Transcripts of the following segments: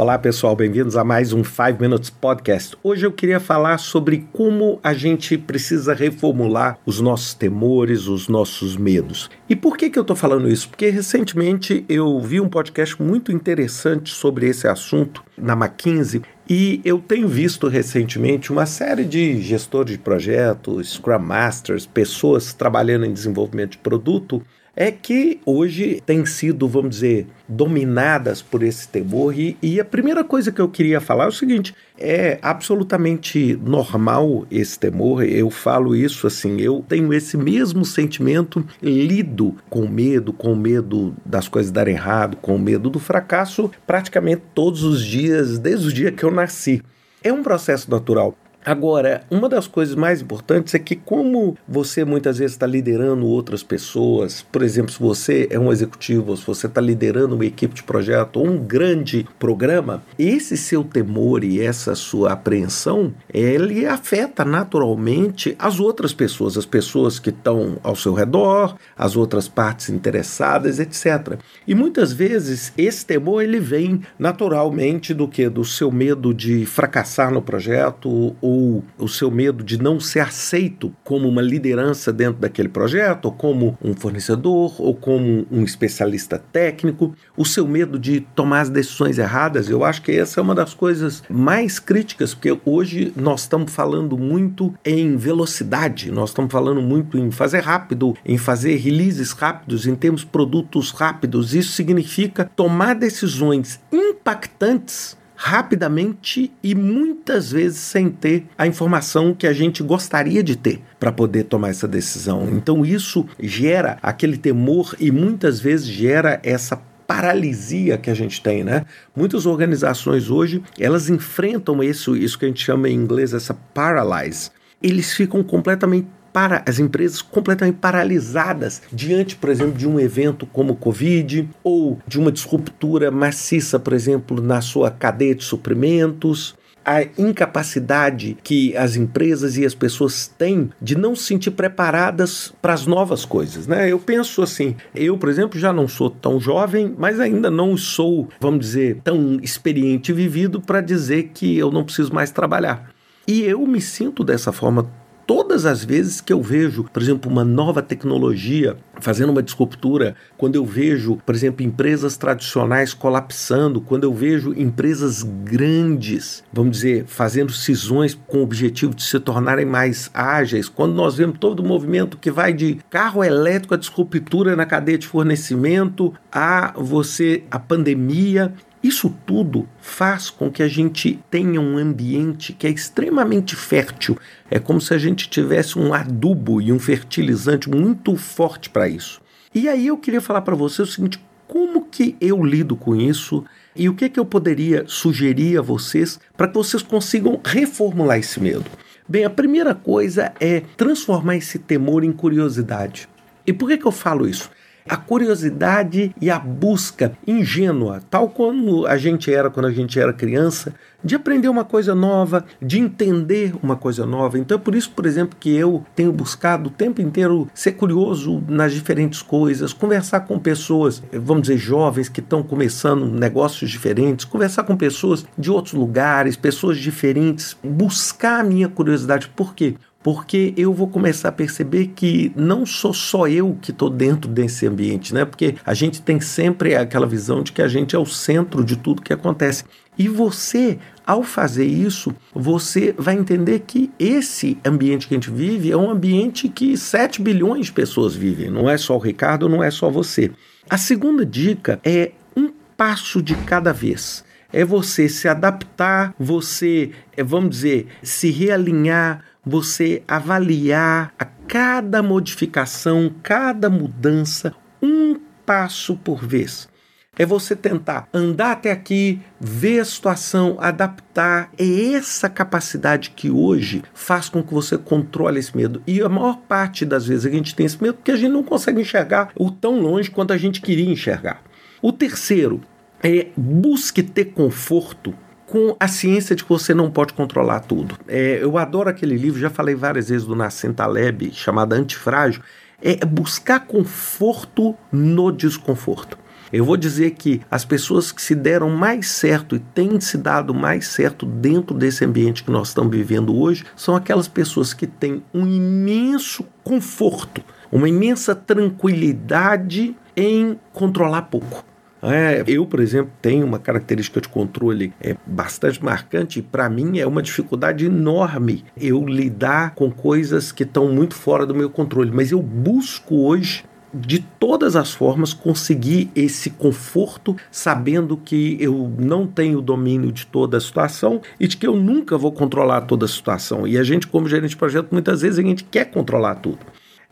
Olá pessoal, bem-vindos a mais um 5 Minutes Podcast. Hoje eu queria falar sobre como a gente precisa reformular os nossos temores, os nossos medos. E por que, que eu estou falando isso? Porque recentemente eu vi um podcast muito interessante sobre esse assunto na McKinsey e eu tenho visto recentemente uma série de gestores de projetos, Scrum Masters, pessoas trabalhando em desenvolvimento de produto é que hoje têm sido, vamos dizer, dominadas por esse temor. E, e, a primeira coisa que eu queria falar é o seguinte: é absolutamente normal esse temor. Eu falo isso assim, eu tenho esse mesmo sentimento, lido com medo, com medo das coisas darem errado, com medo do fracasso, praticamente todos os dias, desde o dia que eu nasci. É um processo natural. Agora, uma das coisas mais importantes é que, como você muitas vezes está liderando outras pessoas, por exemplo, se você é um executivo, se você está liderando uma equipe de projeto ou um grande programa, esse seu temor e essa sua apreensão, ele afeta naturalmente as outras pessoas, as pessoas que estão ao seu redor, as outras partes interessadas, etc. E muitas vezes esse temor ele vem naturalmente do que do seu medo de fracassar no projeto ou ou o seu medo de não ser aceito como uma liderança dentro daquele projeto, ou como um fornecedor, ou como um especialista técnico, o seu medo de tomar as decisões erradas, eu acho que essa é uma das coisas mais críticas, porque hoje nós estamos falando muito em velocidade, nós estamos falando muito em fazer rápido, em fazer releases rápidos, em termos produtos rápidos. Isso significa tomar decisões impactantes rapidamente e muitas vezes sem ter a informação que a gente gostaria de ter para poder tomar essa decisão. Então isso gera aquele temor e muitas vezes gera essa paralisia que a gente tem, né? Muitas organizações hoje, elas enfrentam isso, isso que a gente chama em inglês essa paralyze. Eles ficam completamente para as empresas completamente paralisadas diante, por exemplo, de um evento como o Covid ou de uma disruptura maciça, por exemplo, na sua cadeia de suprimentos a incapacidade que as empresas e as pessoas têm de não se sentir preparadas para as novas coisas, né? Eu penso assim, eu, por exemplo, já não sou tão jovem, mas ainda não sou, vamos dizer, tão experiente e vivido para dizer que eu não preciso mais trabalhar. E eu me sinto dessa forma todas as vezes que eu vejo, por exemplo, uma nova tecnologia fazendo uma disruptura, quando eu vejo, por exemplo, empresas tradicionais colapsando, quando eu vejo empresas grandes, vamos dizer, fazendo cisões com o objetivo de se tornarem mais ágeis, quando nós vemos todo o movimento que vai de carro elétrico a disruptura na cadeia de fornecimento, a você a pandemia isso tudo faz com que a gente tenha um ambiente que é extremamente fértil. É como se a gente tivesse um adubo e um fertilizante muito forte para isso. E aí eu queria falar para você o seguinte: como que eu lido com isso e o que, que eu poderia sugerir a vocês para que vocês consigam reformular esse medo? Bem, a primeira coisa é transformar esse temor em curiosidade. E por que, que eu falo isso? A curiosidade e a busca ingênua, tal como a gente era quando a gente era criança, de aprender uma coisa nova, de entender uma coisa nova. Então é por isso, por exemplo, que eu tenho buscado o tempo inteiro ser curioso nas diferentes coisas, conversar com pessoas, vamos dizer, jovens que estão começando negócios diferentes, conversar com pessoas de outros lugares, pessoas diferentes, buscar a minha curiosidade. Por quê? Porque eu vou começar a perceber que não sou só eu que estou dentro desse ambiente, né? Porque a gente tem sempre aquela visão de que a gente é o centro de tudo que acontece. E você, ao fazer isso, você vai entender que esse ambiente que a gente vive é um ambiente que 7 bilhões de pessoas vivem. Não é só o Ricardo, não é só você. A segunda dica é um passo de cada vez é você se adaptar, você, é, vamos dizer, se realinhar, você avaliar a cada modificação, cada mudança, um passo por vez. É você tentar andar até aqui, ver a situação, adaptar. É essa capacidade que hoje faz com que você controle esse medo. E a maior parte das vezes a gente tem esse medo porque a gente não consegue enxergar o tão longe quanto a gente queria enxergar. O terceiro é busque ter conforto com a ciência de que você não pode controlar tudo. É, eu adoro aquele livro, já falei várias vezes do Nassim Taleb, chamado Antifrágil, é buscar conforto no desconforto. Eu vou dizer que as pessoas que se deram mais certo e têm se dado mais certo dentro desse ambiente que nós estamos vivendo hoje são aquelas pessoas que têm um imenso conforto, uma imensa tranquilidade em controlar pouco. É, eu, por exemplo, tenho uma característica de controle é, bastante marcante. Para mim, é uma dificuldade enorme eu lidar com coisas que estão muito fora do meu controle. Mas eu busco hoje de todas as formas conseguir esse conforto, sabendo que eu não tenho domínio de toda a situação e de que eu nunca vou controlar toda a situação. E a gente, como gerente de projeto, muitas vezes a gente quer controlar tudo.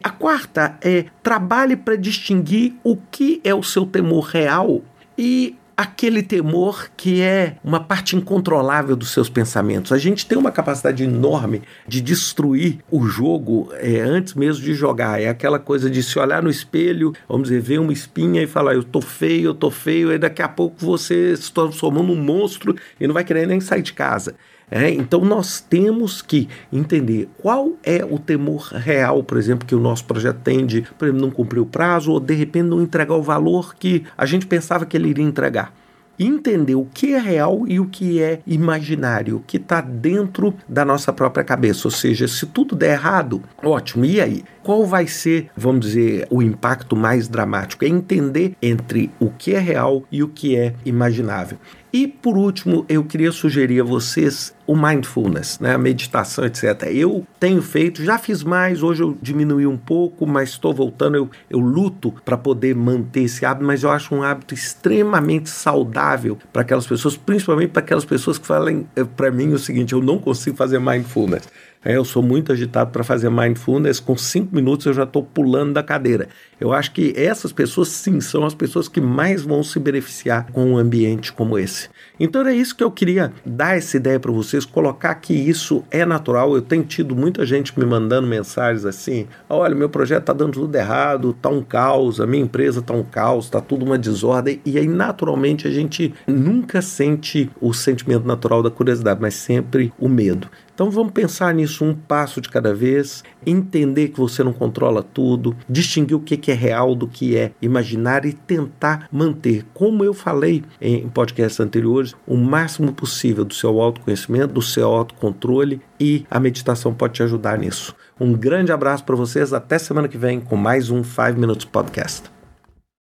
A quarta é trabalhe para distinguir o que é o seu temor real e aquele temor que é uma parte incontrolável dos seus pensamentos. A gente tem uma capacidade enorme de destruir o jogo é, antes mesmo de jogar. É aquela coisa de se olhar no espelho, vamos dizer, ver uma espinha e falar: eu tô feio, eu tô feio, e daqui a pouco você se transformou num monstro e não vai querer nem sair de casa. É, então nós temos que entender qual é o temor real, por exemplo, que o nosso projeto tem de, por exemplo, não cumprir o prazo ou de repente não entregar o valor que a gente pensava que ele iria entregar entender o que é real e o que é imaginário, o que está dentro da nossa própria cabeça. Ou seja, se tudo der errado, ótimo, e aí? Qual vai ser, vamos dizer, o impacto mais dramático? É entender entre o que é real e o que é imaginável. E por último, eu queria sugerir a vocês o mindfulness, né, a meditação, etc. Eu tenho feito, já fiz mais, hoje eu diminui um pouco, mas estou voltando, eu, eu luto para poder manter esse hábito, mas eu acho um hábito extremamente saudável para aquelas pessoas, principalmente para aquelas pessoas que falam eh, para mim o seguinte: eu não consigo fazer mindfulness. É, eu sou muito agitado para fazer mindfulness, com cinco minutos eu já estou pulando da cadeira. Eu acho que essas pessoas, sim, são as pessoas que mais vão se beneficiar com um ambiente como esse. Então é isso que eu queria dar essa ideia para vocês, colocar que isso é natural. Eu tenho tido muita gente me mandando mensagens assim: olha, meu projeto está dando tudo errado, está um caos, a minha empresa está um caos, está tudo uma desordem. E aí, naturalmente, a gente nunca sente o sentimento natural da curiosidade, mas sempre o medo. Então vamos pensar nisso um passo de cada vez, entender que você não controla tudo, distinguir o que é real do que é imaginar e tentar manter, como eu falei em podcasts anteriores, o máximo possível do seu autoconhecimento, do seu autocontrole e a meditação pode te ajudar nisso. Um grande abraço para vocês, até semana que vem com mais um 5 Minutes Podcast.